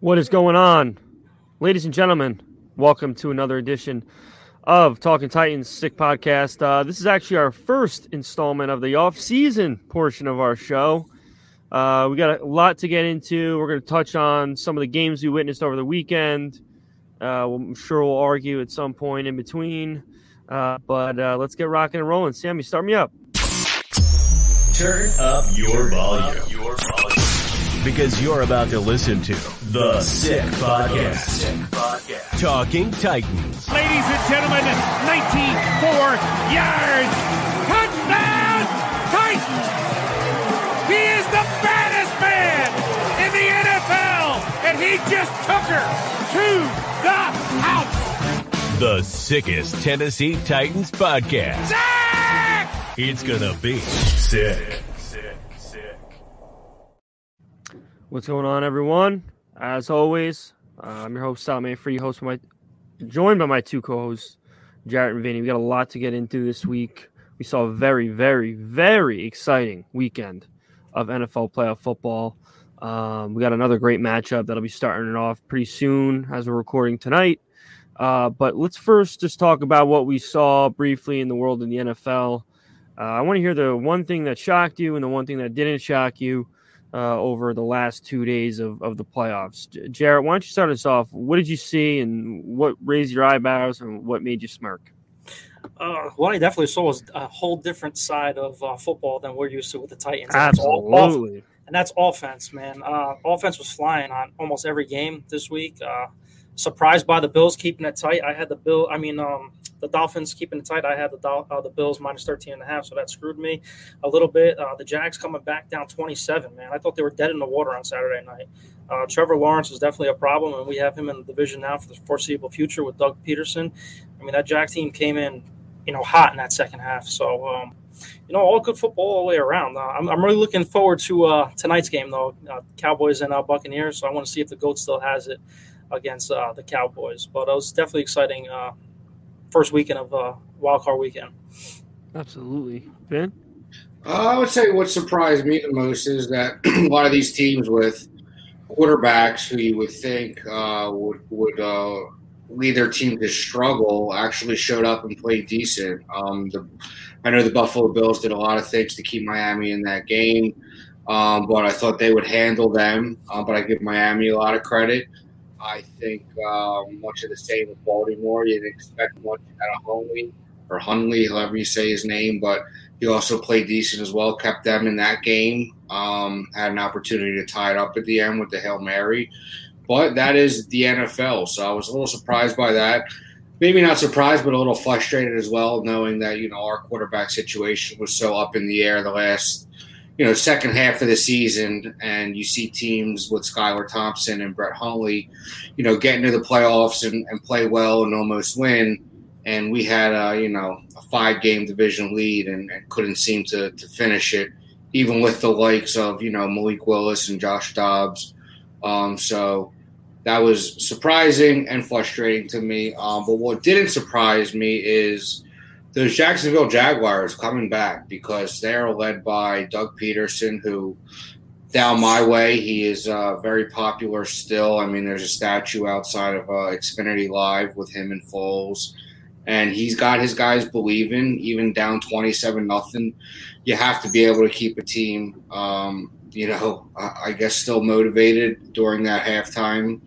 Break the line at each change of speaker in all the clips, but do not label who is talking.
What is going on? Ladies and gentlemen, welcome to another edition of Talking Titans Sick Podcast. Uh, this is actually our first installment of the off-season portion of our show. Uh, we got a lot to get into. We're going to touch on some of the games we witnessed over the weekend. Uh, I'm sure we'll argue at some point in between. Uh, but uh, let's get rocking and rolling. Sammy, start me up.
Turn up your volume. Your volume. Because you're about to listen to The Sick Podcast. Sick Podcast. Talking Titans.
Ladies and gentlemen, 94 yards. Touchdown, Titans. He is the baddest man in the NFL, and he just took her to the house.
The sickest Tennessee Titans podcast.
Sick!
It's gonna be sick. Sick, sick, sick.
What's going on, everyone? As always, uh, I'm your host, Sal Free host my, joined by my two co-hosts, Jarett and Vinny. We got a lot to get into this week. We saw a very, very, very exciting weekend of NFL playoff football. Um, we got another great matchup that'll be starting it off pretty soon as we're recording tonight. Uh, but let's first just talk about what we saw briefly in the world in the NFL. Uh, I want to hear the one thing that shocked you and the one thing that didn't shock you uh, over the last two days of, of the playoffs. Jarett, why don't you start us off? What did you see and what raised your eyebrows and what made you smirk?
Uh, what I definitely saw was a whole different side of uh, football than we're used to with the Titans.
And Absolutely.
That's and that's offense, man. Uh, offense was flying on almost every game this week. Uh, surprised by the Bills keeping it tight. I had the Bill. I mean, um, the Dolphins keeping it tight. I had the uh, the Bills minus 13 and a half, so that screwed me a little bit. Uh, the Jags coming back down 27, man. I thought they were dead in the water on Saturday night. Uh, Trevor Lawrence is definitely a problem, and we have him in the division now for the foreseeable future with Doug Pederson. I mean, that Jags team came in, you know, hot in that second half. So, um, you know, all good football all the way around. Uh, I'm, I'm really looking forward to uh, tonight's game, though. Uh, Cowboys and Buccaneers. So I want to see if the GOAT still has it against the Cowboys. But it was definitely exciting first weekend of uh, wild card weekend.
Absolutely, Ben.
Uh, I would say what surprised me the most is that a lot of these teams with quarterbacks who you would think uh, would would uh, lead their team to struggle actually showed up and played decent. Um, the, I know the Buffalo Bills did a lot of things to keep Miami in that game, um, but I thought they would handle them. Uh, but I give Miami a lot of credit. I think um, much of the same with Baltimore. You'd expect much out of Hunley or Hunley, however you say his name, but he also played decent as well. Kept them in that game. Um, had an opportunity to tie it up at the end with the hail mary, but that is the NFL. So I was a little surprised by that. Maybe not surprised, but a little frustrated as well, knowing that you know our quarterback situation was so up in the air the last you know, second half of the season, and you see teams with Skylar Thompson and Brett Hundley, you know, get into the playoffs and, and play well and almost win. And we had a, you know, a five game division lead and, and couldn't seem to, to finish it, even with the likes of, you know, Malik Willis and Josh Dobbs. Um, so that was surprising and frustrating to me. Um, but what didn't surprise me is those Jacksonville Jaguars coming back because they're led by Doug Pederson, who down my way, he is uh, very popular still. I mean, there's a statue outside of uh, Xfinity Live with him and Foles, and he's got his guys believing. Even down twenty-seven nothing, you have to be able to keep a team um, you know, I guess still motivated during that halftime.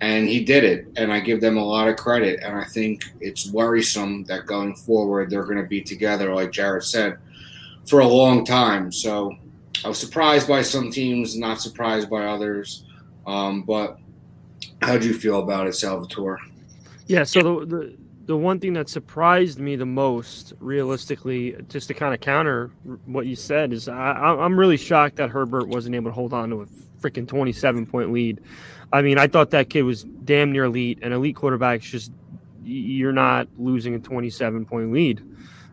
And he did it. And I give them a lot of credit. And I think it's worrisome that going forward, they're going to be together, like Jared said, for a long time. So I was surprised by some teams, not surprised by others. Um, but how do you feel about it, Salvatore?
Yeah. So the, the the one thing that surprised me the most, realistically, just to kind of counter what you said, is I, am really shocked that Herbert wasn't able to hold on to a freaking 27 point lead. I mean, I thought that kid was damn near elite, and elite quarterbacks just you're not losing a 27 point lead,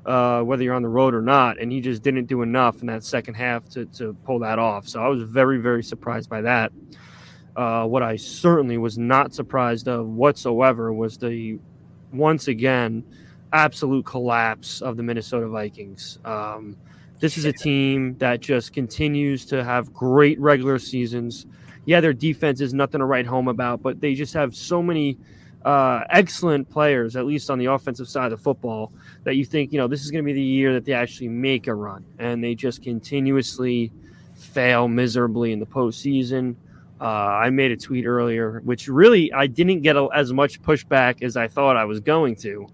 uh, whether you're on the road or not. And he just didn't do enough in that second half to, to pull that off. So I was very, very surprised by that. Uh, what I certainly was not surprised of whatsoever was the once again absolute collapse of the Minnesota Vikings. Um, this is a team that just continues to have great regular seasons. Yeah, their defense is nothing to write home about, but they just have so many uh, excellent players, at least on the offensive side of the football, that you think, you know, this is going to be the year that they actually make a run. And they just continuously fail miserably in the postseason. Uh, I made a tweet earlier, which really I didn't get a, as much pushback as I thought I was going to.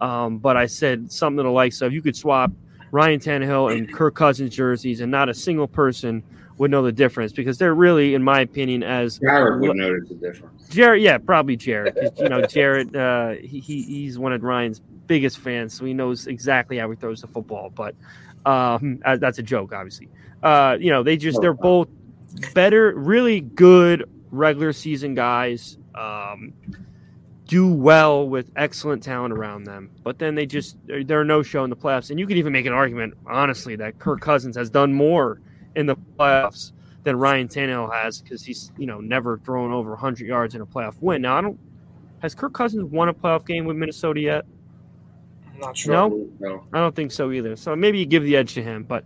Um, but I said something to the likes of you could swap Ryan Tannehill and Kirk Cousins jerseys, and not a single person would know the difference because they're really, in my opinion, as
Jared would notice the difference.
Jared, yeah, probably Jared. You know, Jared, uh, he, he's one of Ryan's biggest fans, so he knows exactly how he throws the football. But um, that's a joke, obviously. Uh, you know, they just they're both better, really good regular season guys. Um, do well with excellent talent around them, but then they just they're no show in the playoffs. And you could even make an argument, honestly, that Kirk Cousins has done more in the playoffs than Ryan Tannehill has because he's you know never thrown over 100 yards in a playoff win. Now I don't has Kirk Cousins won a playoff game with Minnesota yet?
I'm not sure.
No, no, I don't think so either. So maybe you give the edge to him, but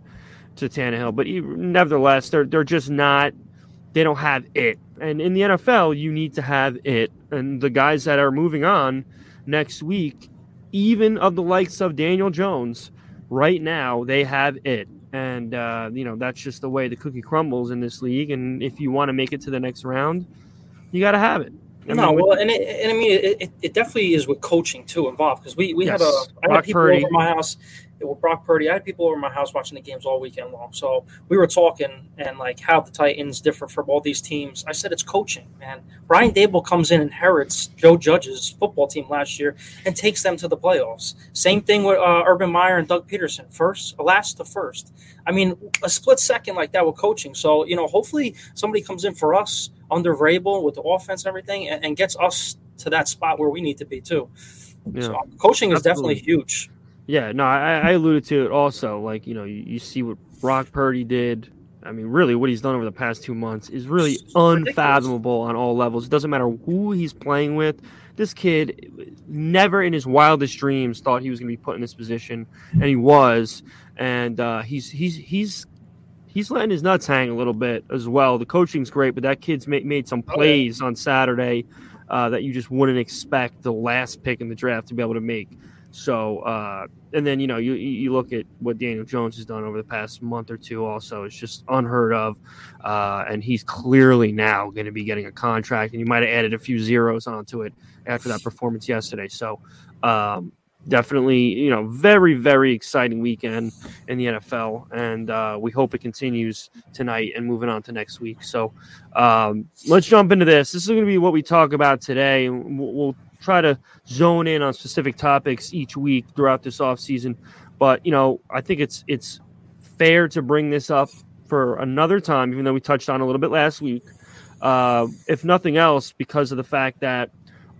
to Tannehill. But he, nevertheless, they're they're just not. They don't have it. And in the NFL, you need to have it. And the guys that are moving on next week, even of the likes of Daniel Jones, right now they have it. And uh, you know that's just the way the cookie crumbles in this league. And if you want to make it to the next round, you got to have it.
I no, mean, well, and, it, and I mean, it, it, definitely is with coaching too involved because we we yes. had a I had people Purdy. over my house with Brock Purdy. I had people over my house watching the games all weekend long. So we were talking and like how the Titans differ from all these teams. I said it's coaching, man. Brian Daboll comes in, inherits Joe Judge's football team last year, and takes them to the playoffs. Same thing with uh, Urban Meyer and Doug Pederson, First, last to first. I mean, a split second like that with coaching. So you know, hopefully somebody comes in for us under Vrabel with the offense and everything, and, and gets us to that spot where we need to be too. Yeah. So coaching is Absolutely. definitely huge.
Yeah, no, I, I alluded to it also. Like, you know, you, you, see what Brock Purdy did. I mean, really, what he's done over the past two months is really unfathomable on all levels. It doesn't matter who he's playing with. This kid never in his wildest dreams thought he was going to be put in this position, and he was. And uh, he's he's he's he's letting his nuts hang a little bit as well. The coaching's great, but that kid's made, made some plays on Saturday uh, that you just wouldn't expect the last pick in the draft to be able to make. So, uh, and then you know you you look at what Daniel Jones has done over the past month or two. Also, it's just unheard of, uh, and he's clearly now going to be getting a contract. And you might have added a few zeros onto it after that performance yesterday. So, um, definitely, you know, very very exciting weekend in the NFL, and uh, we hope it continues tonight and moving on to next week. So, um, let's jump into this. This is going to be what we talk about today. We'll, we'll try to zone in on specific topics each week throughout this off season. But you know, I think it's it's fair to bring this up for another time, even though we touched on a little bit last week. Uh, if nothing else, because of the fact that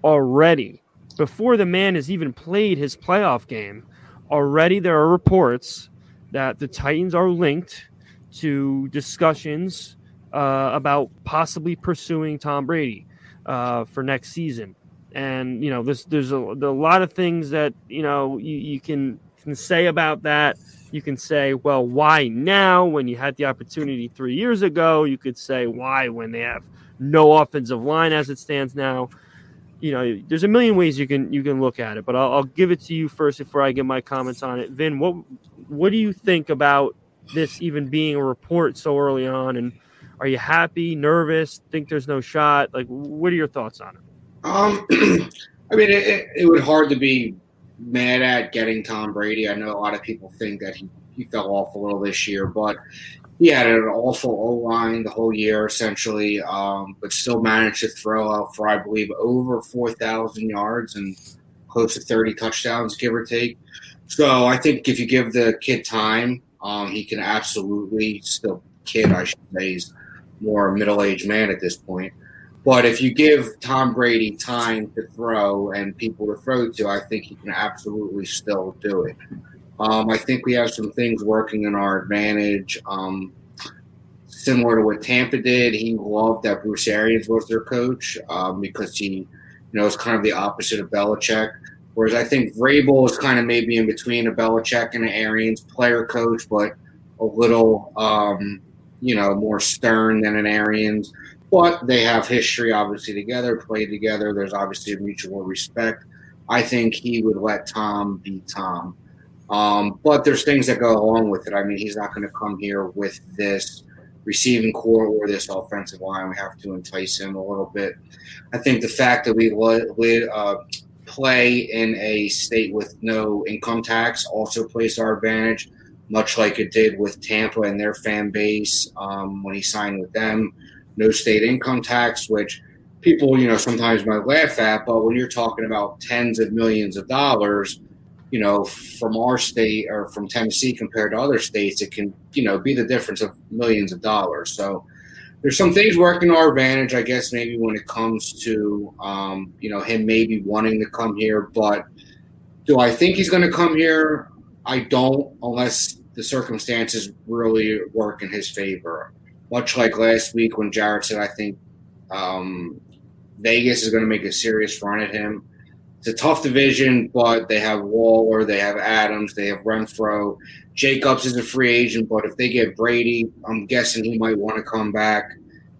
already, before the man has even played his playoff game, already there are reports that the Titans are linked to discussions uh, about possibly pursuing Tom Brady uh, for next season. And you know there's there's a, a lot of things that you know you, you can can say about that. You can say well why now when you had the opportunity three years ago? You could say why when they have no offensive line as it stands now you know there's a million ways you can you can look at it but I'll, I'll give it to you first before i give my comments on it vin what what do you think about this even being a report so early on? And are you happy, nervous, think there's no shot? Like, what are your thoughts on it?
Um, I mean, it, it would hard to be mad at getting Tom Brady. I know a lot of people think that he, he fell off a little this year, but he had an awful O line the whole year, essentially, um, but still managed to throw out for, I believe, over 4,000 yards and close to 30 touchdowns, give or take. So I think if you give the kid time, um, he can absolutely still kid, I should say, he's more a middle aged man at this point. But if you give Tom Brady time to throw and people to throw to, I think he can absolutely still do it. Um, I think we have some things working in our advantage. Um, similar to what Tampa did, he loved that Bruce Arians was their coach um, because he, you know, is kind of the opposite of Belichick. Whereas I think Vrabel is kind of maybe in between a Belichick and an Arians player coach, but a little, um, you know, more stern than an Arians. But they have history, obviously, together, played together. There's obviously a mutual respect. I think he would let Tom be Tom. Um, but there's things that go along with it. I mean, he's not going to come here with this receiving core or this offensive line. We have to entice him a little bit. I think the fact that we let, uh, play in a state with no income tax also plays our advantage, much like it did with Tampa and their fan base um, when he signed with them. No state income tax, which people, you know, sometimes might laugh at, but when you're talking about tens of millions of dollars, you know, from our state or from Tennessee compared to other states, it can, you know, be the difference of millions of dollars. So there's some things working to our advantage, I guess, maybe when it comes to, um, you know, him maybe wanting to come here. But do I think he's going to come here? I don't, unless the circumstances really work in his favor. Much like last week when Jared said, I think um, Vegas is going to make a serious run at him. It's a tough division, but they have Waller, they have Adams, they have Renfrow. Jacobs is a free agent, but if they get Brady, I'm guessing he might want to come back.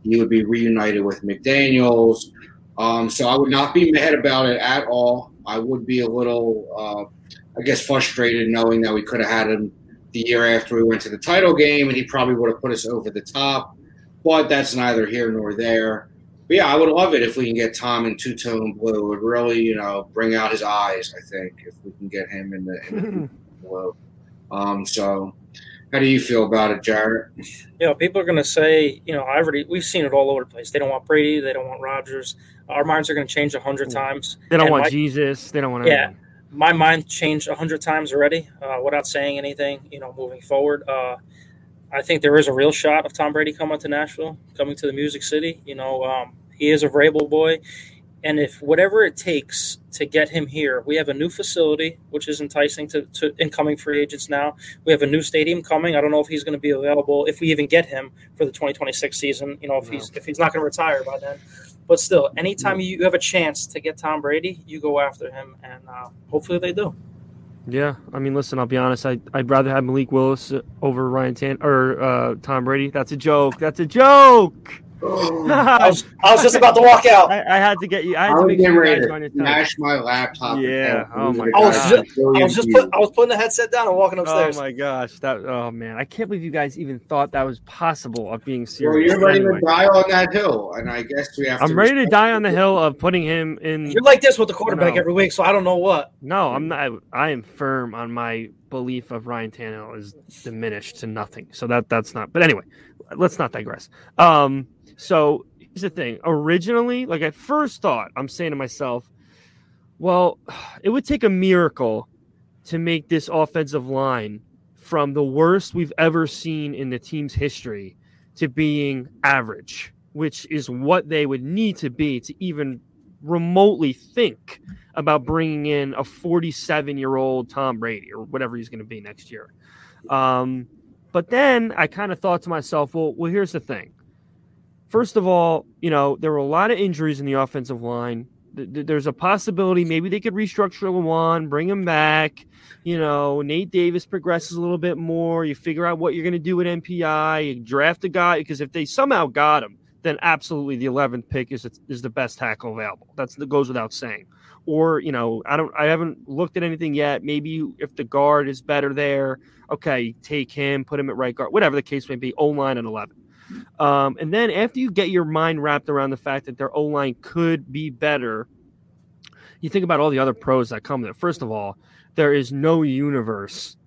He would be reunited with McDaniels. Um, so I would not be mad about it at all. I would be a little, uh, I guess, frustrated knowing that we could have had him the year after we went to the title game, and he probably would have put us over the top. But that's neither here nor there. But yeah, I would love it if we can get Tom in two tone blue. It would really, you know, bring out his eyes. I think if we can get him in the, in the blue. Um, so, how do you feel about it, Jared?
You know, people are going to say, you know, I've already we've seen it all over the place. They don't want Brady. They don't want Rodgers. Our minds are going to change a hundred times.
They don't
And
want
my-
Jesus. They don't want
Yeah,
anyone.
my mind changed a hundred times already uh, without saying anything. You know, moving forward, uh, I think there is a real shot of Tom Brady coming to Nashville, coming to the Music City. You know, um, he is a Vrabel boy, and if whatever it takes to get him here, we have a new facility, which is enticing to, to incoming free agents. Now we have a new stadium coming. I don't know if he's going to be available if we even get him for the 2026 season. You know, if he's if he's not going to retire by then. But still, anytime you have a chance to get Tom Brady, you go after him, and uh, hopefully they do.
Yeah, I mean, listen, I'll be honest. I I'd rather have Malik Willis over Ryan Tan or uh, Tom Brady. That's a joke. That's a joke.
I was, I was just about to walk out.
I, I had to get you. I
I
had to
was
make
getting
sure you
ready
guys
to
on your toes.
smash my laptop.
Yeah, oh my
I was
God.
just, I was just put, I was putting the headset down and walking oh upstairs.
Oh my gosh, that oh man, I can't believe you guys even thought that was possible of being serious.
Well,
serious.
you're ready
Anyway,
to die on that hill, and I guess we have.
I'm
to
ready to die on the hill of putting him in.
You're like this with the quarterback
No.
every week, so I don't know what.
No, I'm not. I am firm on my belief of Ryan Tannehill is diminished to nothing. So that that's not. But anyway, let's not digress. Um, so here's the thing. Originally, like I first thought, I'm saying to myself, well, it would take a miracle to make this offensive line from the worst we've ever seen in the team's history to being average, which is what they would need to be to even remotely think about bringing in a 47 year old Tom Brady or whatever he's going to be next year. Um, but then I kind of thought to myself, well, well, here's the thing. First of all, you know, there were a lot of injuries in the offensive line. Th- th- There's a possibility maybe they could restructure Lewan, bring him back. You know, Nate Davis progresses a little bit more. You figure out what you're going to do with MPI. You draft a guy because if they somehow got him, then absolutely the 11th pick is is the best tackle available. That's that goes without saying. Or you know, I don't, I haven't looked at anything yet. Maybe if the guard is better there, okay, take him, put him at right guard, whatever the case may be. O line at 11. Um, and then after you get your mind wrapped around the fact that their O line could be better, you think about all the other pros that come there. First of all, there is no universe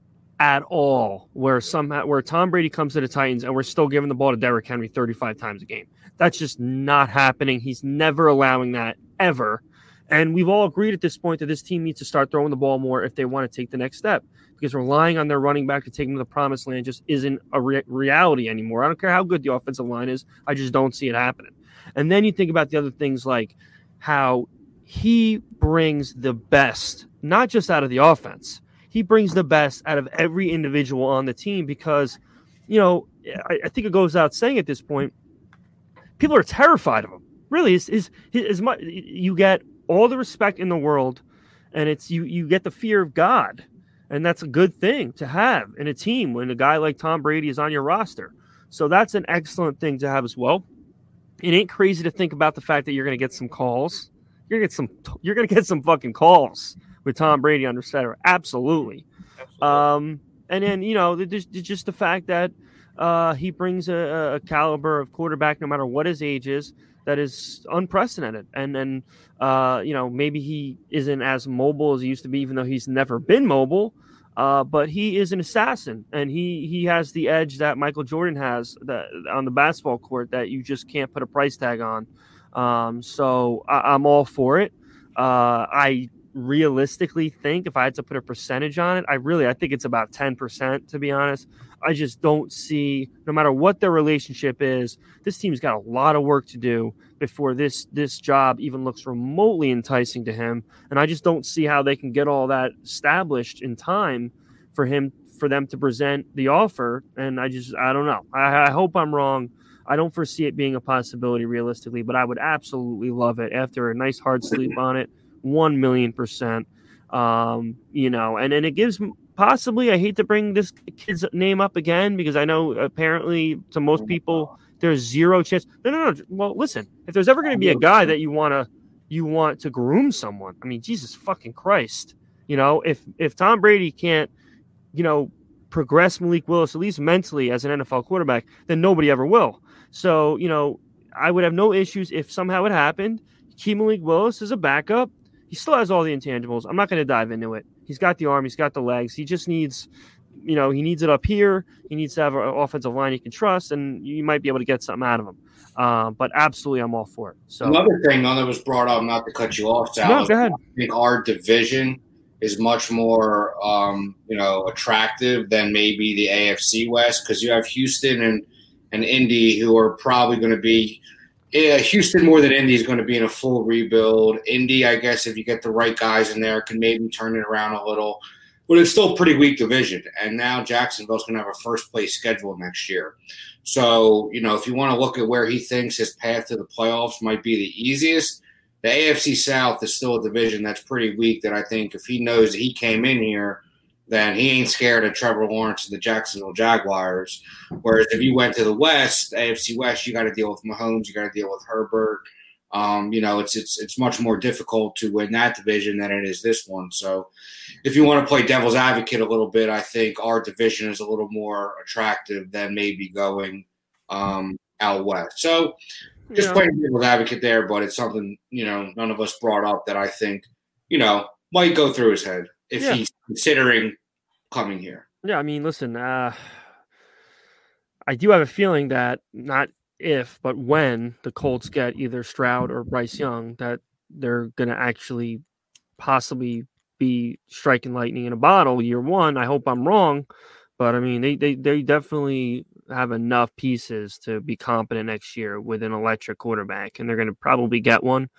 at all where somehow where Tom Brady comes to the Titans and we're still giving the ball to Derrick Henry 35 times a game. That's just not happening. He's never allowing that ever. And we've all agreed at this point that this team needs to start throwing the ball more if they want to take the next step because relying on their running back to take them to the promised land just isn't a re- reality anymore. I don't care how good the offensive line is, I just don't see it happening. And then you think about the other things like how he brings the best, not just out of the offense, he brings the best out of every individual on the team because, you know, I, I think it goes out saying at this point, people are terrified of him. Really, is is as much you get all the respect in the world, and it's you you get the fear of God, and that's a good thing to have in a team when a guy like Tom Brady is on your roster. So that's an excellent thing to have as well. It ain't crazy to think about the fact that you're going to get some calls. You're going to get some. You're going to get some fucking calls with Tom Brady under center. Absolutely. Absolutely. Um, and then you know, there's, there's just the fact that uh, he brings a, a, caliber of quarterback, no matter what his age is, that is unprecedented. And and uh, you know maybe he isn't as mobile as he used to be, even though he's never been mobile. Uh, but he is an assassin, and he he has the edge that Michael Jordan has that on the basketball court that you just can't put a price tag on. Um, so I, am all for it. Uh, I realistically think if I had to put a percentage on it, I really I think it's about 10% to be honest. I just don't see no matter what their relationship is, this team's got a lot of work to do before this this job even looks remotely enticing to him and I just don't see how they can get all that established in time for him for them to present the offer and I just I don't know. I, I hope I'm wrong. I don't foresee it being a possibility realistically, but I would absolutely love it after a nice hard sleep on it one million percent. Um, you know, and and it gives possibly. I hate to bring this kid's name up again because I know apparently to most people there's zero chance. No, no, no. Well, listen, if there's ever going to be a guy that you want to you want to groom someone, I mean, Jesus fucking Christ. You know, if if Tom Brady can't, you know, progress Malik Willis at least mentally as an NFL quarterback, then nobody ever will. So, you know, I would have no issues if somehow it happened. Keep Malik Willis as a backup he still has all the intangibles. I'm not going to dive into it. He's got the arm, he's got the legs. He just needs, you know, he needs it up here. He needs to have an offensive line he can trust, and you might be able to get something out of him. Uh, but absolutely, I'm all for it. So
another thing that was brought up, not to cut you off, Sal,
no, go ahead.
I think our division is much more, um, you know, attractive than maybe the AFC West because you have Houston and and Indy who are probably going to be yeah, Houston more than Indy is going to be in a full rebuild. Indy, I guess, if you get the right guys in there, can maybe turn it around a little. But it's still pretty weak division. And now Jacksonville's going to have a first place schedule next year. So, you know, if you want to look at where he thinks his path to the playoffs might be the easiest, the AFC South is still a division that's pretty weak. That I think if he knows he came in here then he ain't scared of Trevor Lawrence and the Jacksonville Jaguars. Whereas if you went to the West, AFC West, you got to deal with Mahomes, you got to deal with Herbert. Um, you know, it's it's it's much more difficult to win that division than it is this one. So, if you want to play devil's advocate a little bit, I think our division is a little more attractive than maybe going um, out west. So, just yeah. playing devil's advocate there, but it's something you know none of us brought up that I think you know might go through his head if yeah. he's considering coming here.
Yeah, I mean, listen, uh, I do have a feeling that not if, but when the Colts get either Stroud or Bryce Young, that they're going to actually possibly be striking lightning in a bottle year one. I hope I'm wrong, but I mean, they they they definitely have enough pieces to be competent next year with an electric quarterback, and they're going to probably get one.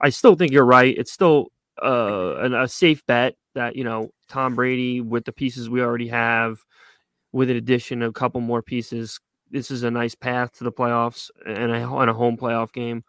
I still think you're right. It's still uh, an, a safe bet that you know Tom Brady with the pieces we already have, with an addition of a couple more pieces. This is a nice path to the playoffs and a, and a home playoff game.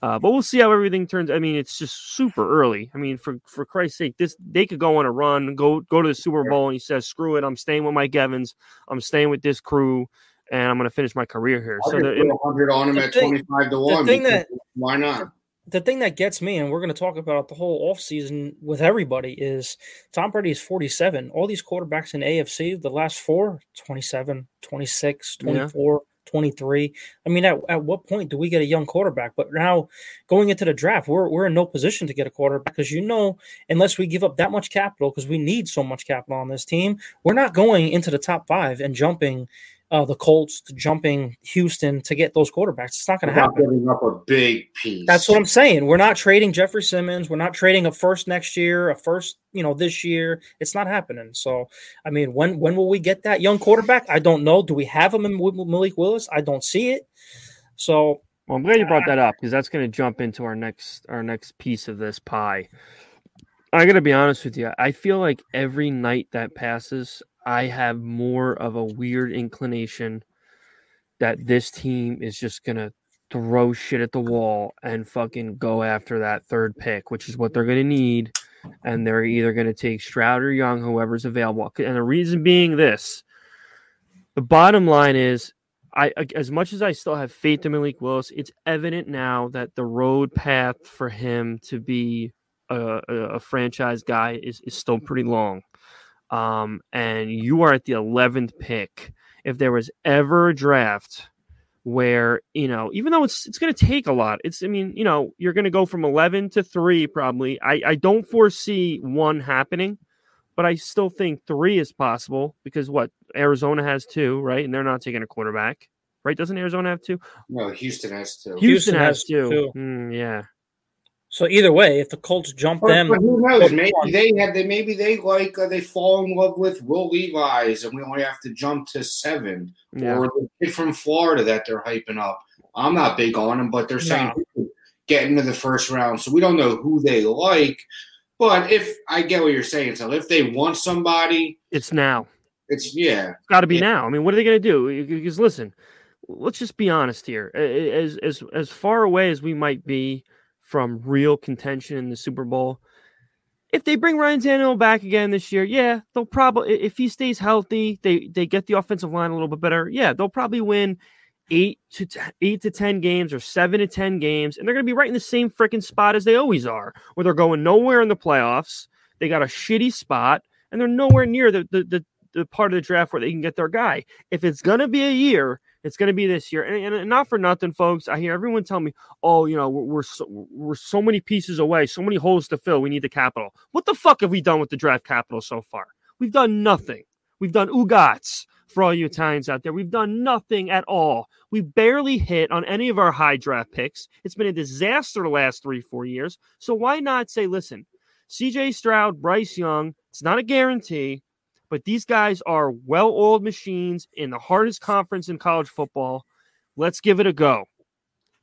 Uh, but we'll see how everything turns. I mean, it's just super early. I mean, for for Christ's sake, this they could go on a run, go go to the Super Bowl, and he says, "Screw it, I'm staying with Mike Evans. I'm staying with this crew." and I'm going to finish my career here.
I'll
So
just
the,
put 100 on him
the
at
thing-
25 to 1.
thing that-
why not?
The thing that gets me, and we're going to talk about the whole offseason with everybody, is Tom Brady is 47. All these quarterbacks in AFC, the last four, 27, 26,
Yeah.
24, 23. I mean, at, at what point do we get a young quarterback? But now going into the draft, we're, we're in no position to get a quarterback because you know, unless we give up that much capital, because we need so much capital on this team, we're not going into the top five and jumping uh, the Colts, to jumping Houston to get those quarterbacks. It's not going to happen.
giving up a big piece.
That's what I'm saying. We're not trading Jeffrey Simmons. We're not trading a first next year, a first, you know, this year. It's not happening. So, I mean, when when will we get that young quarterback? I don't know. Do we have him in Malik Willis? I don't see it. So,
well, I'm glad you brought that up because that's going to jump into our next our next piece of this pie. I got to be honest with you. I feel like every night that passes, I have more of a weird inclination that this team is just to throw shit at the wall and fucking go after that third pick, which is what they're to need. And they're either to take Stroud or Young, whoever's available. And the reason being this the bottom line is I as much as I still have faith in Malik Willis, it's evident now that the road path for him to be a, a, a franchise guy is, is still pretty long. Um, and you are at the eleventh pick. If there was ever a draft where you know, even though it's it's going to take a lot, it's I mean, you know, you're going to go from eleven to three probably. I I don't foresee one happening, but I still think three is possible because what Arizona has two, right? And they're not taking a quarterback, right? Doesn't Arizona have two?
No, Houston has two.
Houston,
Houston
has,
has
two.
two.
Mm, yeah.
So either way, if the Colts jump
But,
them,
but who knows?
But-
Maybe they have. They maybe they like uh, they fall in love with Will Levis, and we only have to jump to seven.
Yeah.
Or the kid from Florida that they're hyping up. I'm not big on him, but they're saying
No.
he could get into the first round, so we don't know who they like. But if I get what you're saying, so if they want somebody,
It's now.
it's yeah.
It's got to be
Yeah.
now. I mean, what are they going to do? Because listen, let's just be honest here. As as as far away as we might be from real contention in the Super Bowl, if they bring Ryan Tannehill back again this year, yeah, they'll probably if he stays healthy, they they get the offensive line a little bit better. Yeah, they'll probably win eight to t- eight to ten games or seven to ten games, and they're going to be right in the same freaking spot as they always are, where they're going nowhere in the playoffs. They got a shitty spot, and they're nowhere near the the the, the part of the draft where they can get their guy. If it's going to be a year, it's going to be this year, and, and not for nothing, folks. I hear everyone tell me, "Oh, you know, we're we're so, we're so many pieces away, so many holes to fill. We need the capital." What the fuck have we done with the draft capital so far? We've done nothing. We've done ugats for all you Italians out there. We've done nothing at all. We barely hit on any of our high draft picks. It's been a disaster the last three, four years. So why not say, listen, CJ Stroud, Bryce Young, it's not a guarantee, but these guys are well oiled machines in the hardest conference in college football. Let's give it a go.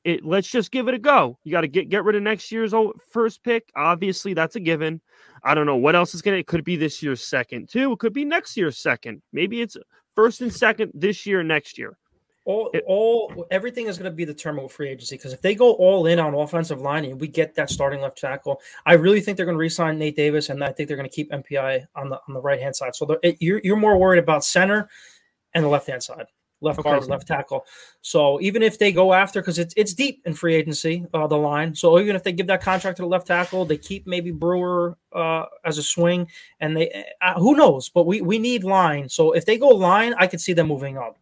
It, let's just give it a go. You got to get get rid of next year's old first pick. Obviously, that's a given. I don't know what else is gonna. It could be this year's second too. It could be next year's second. Maybe it's first and second this year, next year.
All,
It-
all everything is going to be determined with free agency because if they go all in on offensive line and we get that starting left tackle, I really think they're going to re-sign Nate Davis and I think they're going to keep MPI on the on the right hand side. So it, you're you're more worried about center and the left hand side, left
Okay.
guard, left tackle. So even if they go after because it's it's deep in free agency, uh, the line. So even if they give that contract to the left tackle, they keep maybe Brewer uh, as a swing, and they uh, who knows? But we we need line. So if they go line, I could see them moving up.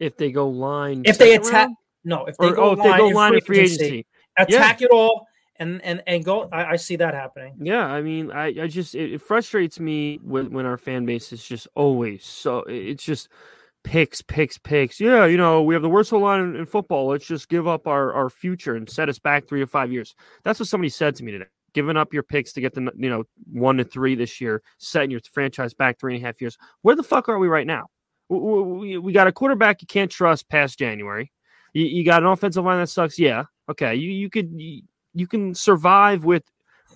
If they go line,
If they attack,
round?
no, if they
or
go
oh, if they
line,
go
in
line in free agency.
attack it all and and and go. I, I see that happening.
Yeah, I mean, I, I just it, it frustrates me when, when our fan base is just always so it's just picks, picks, picks. Yeah, you know, we have the worst whole line in, in football. Let's just give up our, our future and set us back three or five years. That's what somebody said to me today. Giving up your picks to get the you know one to three this year, setting your franchise back three and a half years. Where the fuck are we right now? We, we, got a quarterback you can't trust past January. You, you got an offensive line that sucks. Yeah, okay. You you could you, you can survive with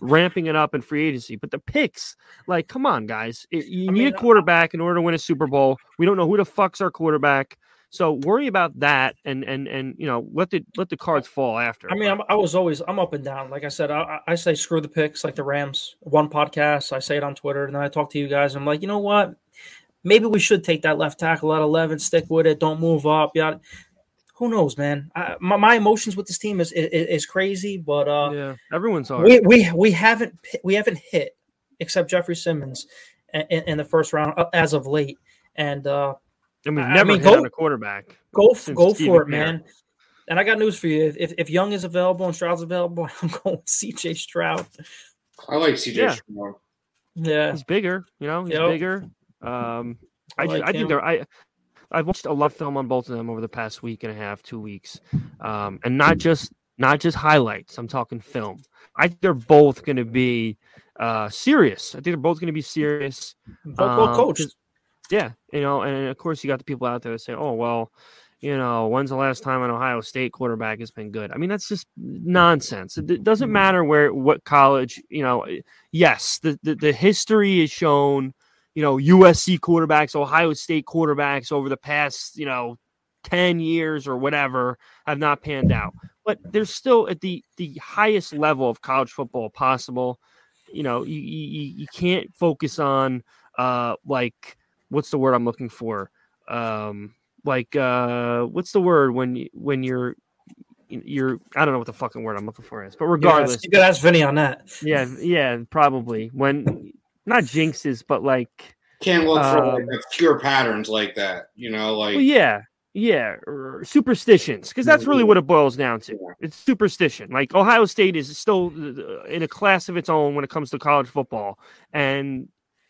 ramping it up in free agency. But the picks, like, come on, guys. It, you
I
need
mean,
a quarterback in order to win a Super Bowl. We don't know who the fuck's our quarterback. So worry about that and and and you know let the let the cards fall after.
I mean, I'm, I was always I'm up and down. Like I said, I, I I say screw the picks, like the Rams. One podcast, I say it on Twitter, and then I talk to you guys. I'm like, you know what? Maybe we should take that left tackle at 11, stick with it, don't move up. Yeah, who knows, man? I, my, my emotions with this team is is, is crazy, but uh,
yeah, everyone's hard.
we we we haven't we haven't hit except Jeffrey Simmons in, in the first round uh, as of late, and uh,
and we've
I
never
mean,
hit
go-
on a quarterback.
go go
Steve
for it,
McNair.
man. And I got news for you. If if Young is available and Stroud's available, I'm going with CJ Stroud.
I like CJ
Yeah.
Stroud.
Yeah,
He's bigger, you know. He's
Yep.
bigger. Um,
I
I, just,
like
I think they're. I I've watched a lot of film on both of them over the past week and a half, two weeks, um, and not just not just highlights. I'm talking film. I think they're both going to be uh, serious. I think they're both going to be serious.
both, both
Um,
coached.
Yeah, you know, and of course you got the people out there that say, "Oh, well, you know, when's the last time an Ohio State quarterback has been good?" I mean, that's just nonsense. It, it doesn't matter where what college, you know. Yes, the, the the history is shown. You know, USC quarterbacks, Ohio State quarterbacks over the past, you know, ten years or whatever have not panned out. But they're still at the the highest level of college football possible. You know, you you, you can't focus on uh like what's the word I'm looking for? Um like uh what's the word when you, when you're you're I don't know what the fucking word I'm looking for is, but regardless,
you gotta ask Vinny on that.
yeah, yeah, probably when not jinxes, but like
Can't look for
Um,
like obscure patterns like that. You know, like
well, yeah, yeah, superstitions, because that's really what it boils down to. It's superstition. Like Ohio State is still uh, in a class of its own when it comes to college football, and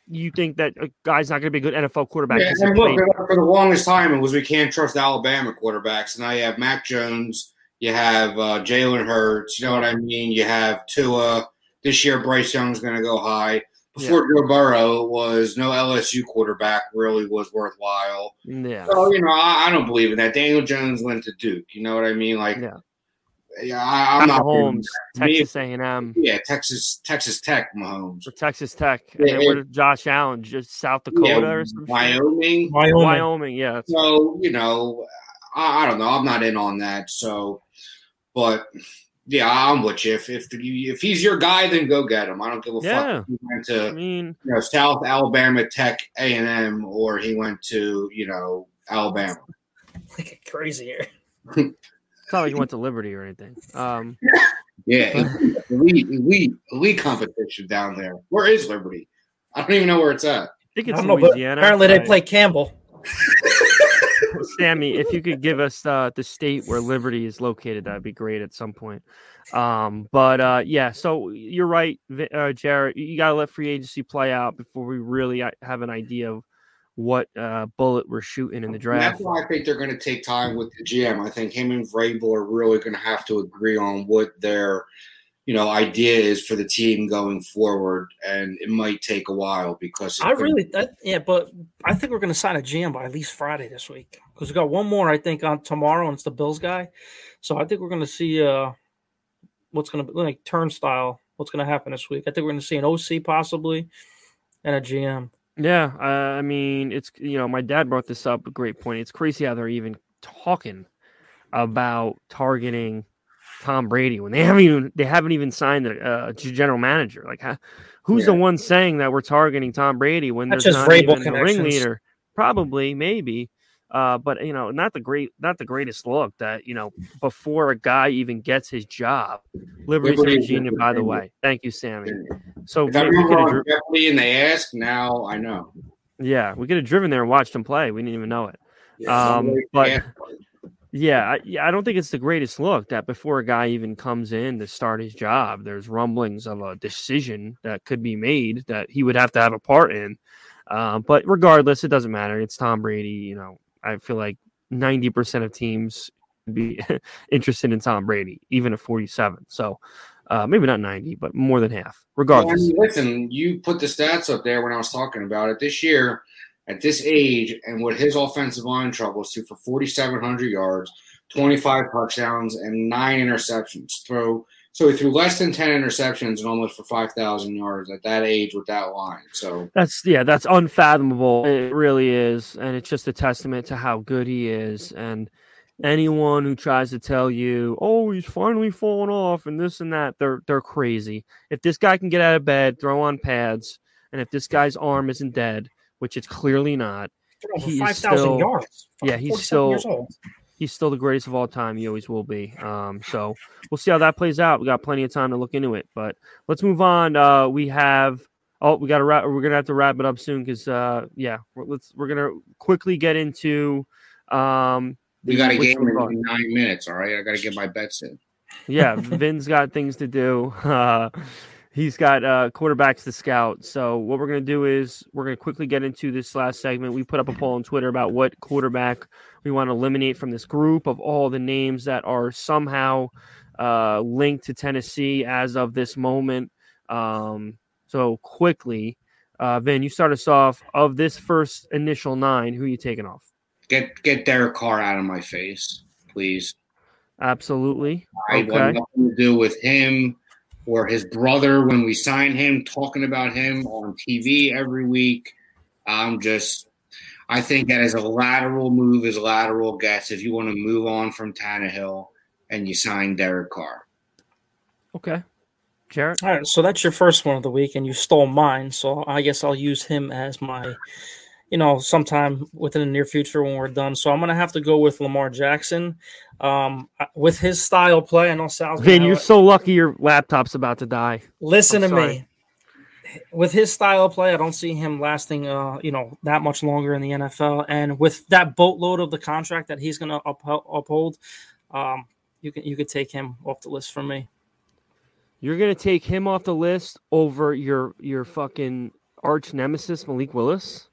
you think that a guy's not going to be a good NFL quarterback.
Yeah, and look, for the longest time, it was we can't trust Alabama quarterbacks. Now you have Mac Jones, you have uh, Jalen Hurts. You know what I mean? You have Tua. This year, Bryce Young's going to go high. Before Joe Burrow was no LSU quarterback really was worthwhile.
yeah,
So you know, I, I don't believe in that. Daniel Jones went to Duke. You know what I mean? Like,
Yeah.
yeah, I, I'm not.
Mahomes, Texas A&M,
Yeah, Texas, Texas Tech, Mahomes.
or Texas Tech, and
Yeah,
then where Josh Allen, just South Dakota
Yeah,
or something?
Wyoming.
Wyoming.
Wyoming, yeah.
So you know, I, I don't know. I'm not in on that. So, but yeah, I'm with you. If if if he's your guy, then go get him. I don't give a
Yeah.
fuck. If he went
I
to
mean,
you know South Alabama Tech A and M, or he went to you know Alabama.
Like crazy here.
it's not like he went to Liberty or anything. Um,
Yeah, elite, elite, elite competition down there. Where is Liberty? I don't even know where it's at.
I think
I
it's
don't know, but
Louisiana.
apparently they play Campbell.
Sammy, if you could give us uh, the state where Liberty is located, that'd be great at some point. Um, but uh, yeah, so you're right, uh, Jared. You gotta let free agency play out before we really uh, have an idea of what uh, bullet we're shooting in the draft.
That's why I think they're going to take time with the GM. I think him and Vrabel are really going to have to agree on what their, you know, idea is for the team going forward, and it might take a while because
I really, that, yeah, but I think we're going to sign a GM by at least Friday this week because we got one more, I think, on tomorrow, and it's the Bills guy. So I think we're going to see uh, what's going to be like turnstile. What's going to happen this week? I think we're going to see an OC possibly and a GM.
Yeah, uh, I mean, it's you know, my dad brought this up. A great point. It's crazy how they're even talking about targeting Tom Brady when they haven't even they haven't even signed a uh, general manager. Like, how, who's the one saying that we're targeting Tom Brady when
That's
there's
just
not even a ringleader? Probably, maybe. Uh, but you know, not the great, not the greatest look that you know before a guy even gets his job. Liberty's in
Liberty-
Virginia, by the way. Thank you, Sammy. So
If
we could have dri-
and they ask, now I know.
yeah, we could have driven there and watched him play. We didn't even know it.
Yeah,
Um, but-
asked.
Yeah, I, yeah, I don't think it's the greatest look that before a guy even comes in to start his job, there's rumblings of a decision that could be made that he would have to have a part in. Um, but regardless, it doesn't matter. It's Tom Brady. You know, I feel like 90% of teams be interested in Tom Brady, even at 47. So uh, maybe not 90, but more than half,
Well, I
regardless.
mean, listen, you put the stats up there when I was talking about it. This year, at this age, and with his offensive line troubles, threw for 4,700 yards, 25 touchdowns, and nine interceptions. Throw so he threw less than 10 interceptions and almost for 5,000 yards at that age with that line. So
That's yeah, that's unfathomable. It really is, and it's just a testament to how good he is. And anyone who tries to tell you, "Oh, he's finally fallen off," and this and that, they're they're crazy. If this guy can get out of bed, throw on pads, and if this guy's arm isn't dead, which it's clearly not.
He five thousand yards.
Yeah, he's still he's still the greatest of all time. He always will be. Um, so we'll see how that plays out. We got plenty of time to look into it, but let's move on. Uh, we have oh, we got to wrap. We're gonna have to wrap it up soon because uh, yeah, we're, let's we're gonna quickly get into. Um,
we got a game in nine minutes. All right, I got to get my bets in.
Yeah, Vin's got things to do. Uh, he's got uh, quarterbacks to scout. So what we're going to do is we're going to quickly get into this last segment. We put up a poll on Twitter about what quarterback we want to eliminate from this group of all the names that are somehow uh, linked to Tennessee as of this moment. Um, so quickly, uh, Vin, you start us off. Of this first initial nine, who are you taking off?
Get get Derek Carr out of my face, please.
Absolutely.
I okay. want nothing to do with him or his brother when we sign him, talking about him on TV every week. I'm just, I think that is a lateral move, is lateral guess if you want to move on from Tannehill and you sign Derek Carr.
Okay. Jarett?
All right. So that's your first one of the week, and you stole mine. So I guess I'll use him as my you know, sometime within the near future when we're done. So I'm gonna have to go with Lamar Jackson. Um, with his style play, I know Sal's.
Vin, you're so lucky your laptop's about to die.
Listen I'm to sorry. me. With his style of play, I don't see him lasting, uh, you know, that much longer in the NFL. And with that boatload of the contract that he's going to uphold, um, you can you could take him off the list for me.
You're going to take him off the list over your your fucking arch nemesis Malik Willis.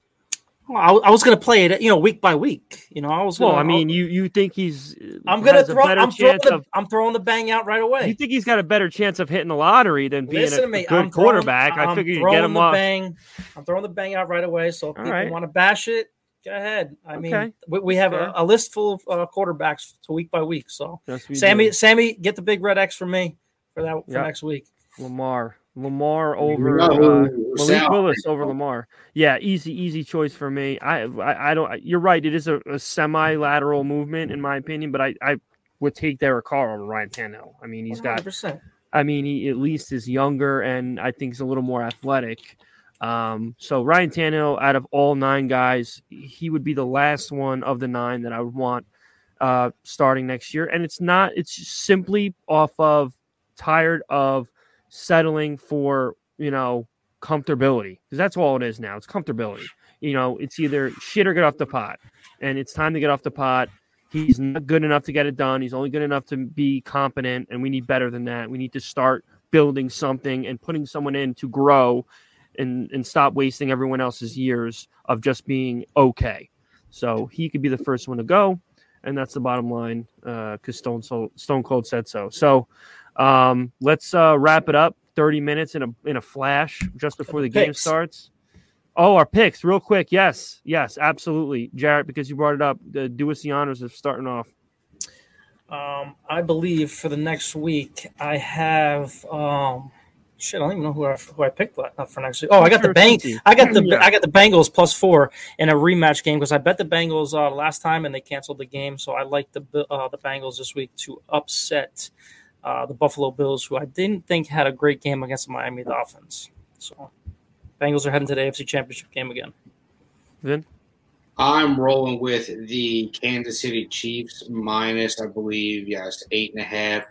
Well, I, I was going to play it, you know, week by week. You know, I was.
Gonna, well, I mean, you you think he's?
I'm going to throw. I'm throwing, the, of, I'm throwing the bang out right away.
You think he's got a better chance of hitting the lottery than being a, me. good I'm quarterback? Throwing, I figure you get him
the
off.
Bang, I'm throwing the bang out right away. So if All people right. want to bash it, go ahead. I mean, okay. we, we, have a, a, list full of uh, quarterbacks to week by week. So Sammy, do. Sammy, get the big red X for me for that for yep. next week.
Lamar. Lamar over uh, Malik Willis over Lamar. Yeah, easy, easy choice for me. I, I, I don't. You're right. It is a, a semi-lateral movement in my opinion, but I, I would take Derek Carr over Ryan Tannehill. I mean, he's 100%. got. I mean, he at least is younger, and I think he's a little more athletic. Um, so Ryan Tannehill, out of all nine guys, he would be the last one of the nine that I would want uh, starting next year. And it's not. It's simply off of tired of settling for you know comfortability because that's all it is now. It's comfortability. You know, it's either shit or get off the pot, and it's time to get off the pot. He's not good enough to get it done. He's only good enough to be competent, and we need better than that. We need to start building something and putting someone in to grow and and stop wasting everyone else's years of just being okay. So he could be the first one to go, and that's the bottom line because uh, Stone Stone Cold said so. So um, let's uh, wrap it up. 30 minutes in a in a flash just before the, the game starts. Oh, our picks, real quick. Yes, yes, absolutely, Jarett, because you brought it up. Uh, do us the honors of starting off.
Um, I believe for the next week, I have. Um, shit, I don't even know who I, who I picked for next week. Oh, I got the bang. I got the yeah. I got the Bengals plus four in a rematch game because I bet the Bengals uh, last time and they canceled the game. So I like the uh, the Bengals this week to upset uh, the Buffalo Bills, who I didn't think had a great game against the Miami Dolphins. So, Bengals are heading to the AFC Championship game again.
Vin?
I'm rolling with the Kansas City Chiefs minus, I believe, yes, eight and a half.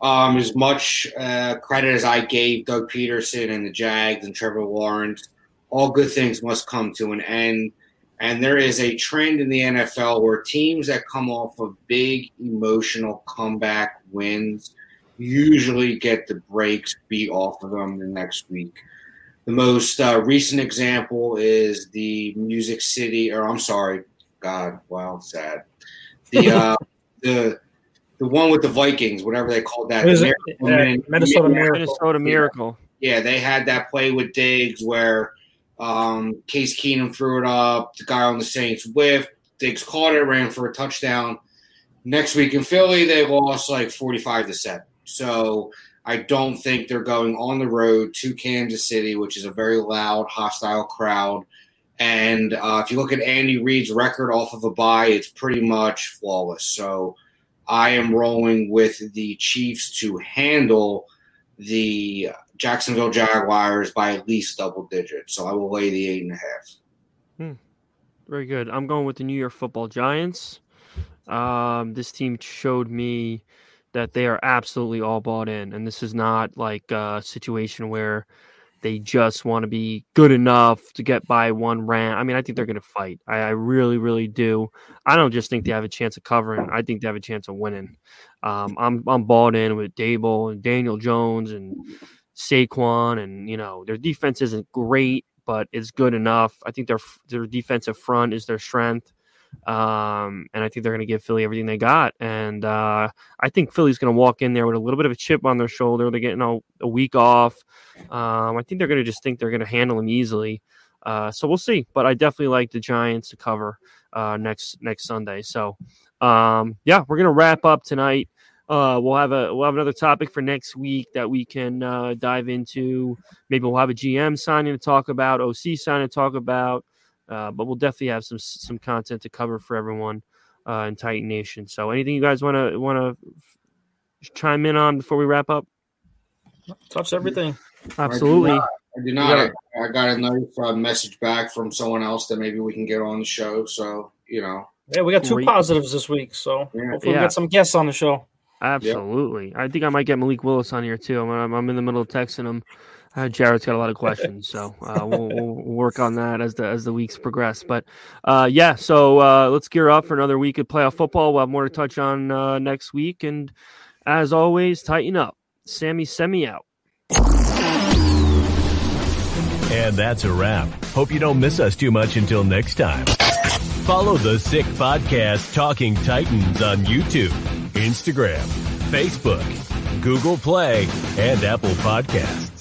Um, as much uh, credit as I gave Doug Pederson and the Jags and Trevor Lawrence, all good things must come to an end. And there is a trend in the NFL where teams that come off of big emotional comeback wins usually get the breaks beat off of them the next week. The most uh, recent example is the Music City, or I'm sorry, God, wow, sad. The uh, the the one with the Vikings, whatever they called that,
the Miracle, Minnesota Miracle.
Minnesota Miracle.
Yeah, they had that play with Diggs where um, Case Keenum threw it up. The guy on the Saints whiffed. Diggs caught it, ran for a touchdown. Next week in Philly, they lost like 45 to 7. So I don't think they're going on the road to Kansas City, which is a very loud, hostile crowd. And uh, if you look at Andy Reid's record off of a bye, it's pretty much flawless. So I am rolling with the Chiefs to handle the Jacksonville Jaguars by at least double digits. So I will lay the eight and a half.
Very good. I'm going with the New York Football Giants. Um, this team showed me that they are absolutely all bought in, and this is not like a situation where they just want to be good enough to get by one rant. I mean, I think they're going to fight. I, I, really, really do. I don't just think they have a chance of covering. I think they have a chance of winning. Um, I'm I'm bought in with Daboll and Daniel Jones and Saquon, and you know their defense isn't great, but it's good enough. I think their their defensive front is their strength. Um, and I think they're going to give Philly everything they got. And uh, I think Philly's going to walk in there with a little bit of a chip on their shoulder. They're getting a, a week off. Um, I think they're going to just think they're going to handle them easily. Uh, so we'll see. But I definitely like the Giants to cover uh, next next Sunday. So um, yeah, we're going to wrap up tonight. Uh, we'll have a we'll have another topic for next week that we can uh, dive into. Maybe we'll have a GM signing to talk about, OC signing to talk about. Uh, but we'll definitely have some some content to cover for everyone uh, in Titan Nation. So, anything you guys want to want to chime in on before we wrap up?
Touch everything.
Absolutely.
I do not. I, do not. I got a nice uh, message back from someone else that maybe we can get on the show. So you know.
Yeah, we got two Great. positives this week, so yeah. hopefully yeah. we get some guests on the show.
Absolutely. Yep. I think I might get Malik Willis on here too. I'm, I'm in the middle of texting him uh, Jared's got a lot of questions, so uh, we'll, we'll, work on that as the as the weeks progress. But uh, yeah, so uh, let's gear up for another week of playoff football. We'll have more to touch on uh, next week, and as always, Titan up. Sammy, semi out.
And that's a wrap. Hope you don't miss us too much until next time. Follow the Sick Podcast Talking Titans on YouTube, Instagram, Facebook, Google Play, and Apple Podcasts.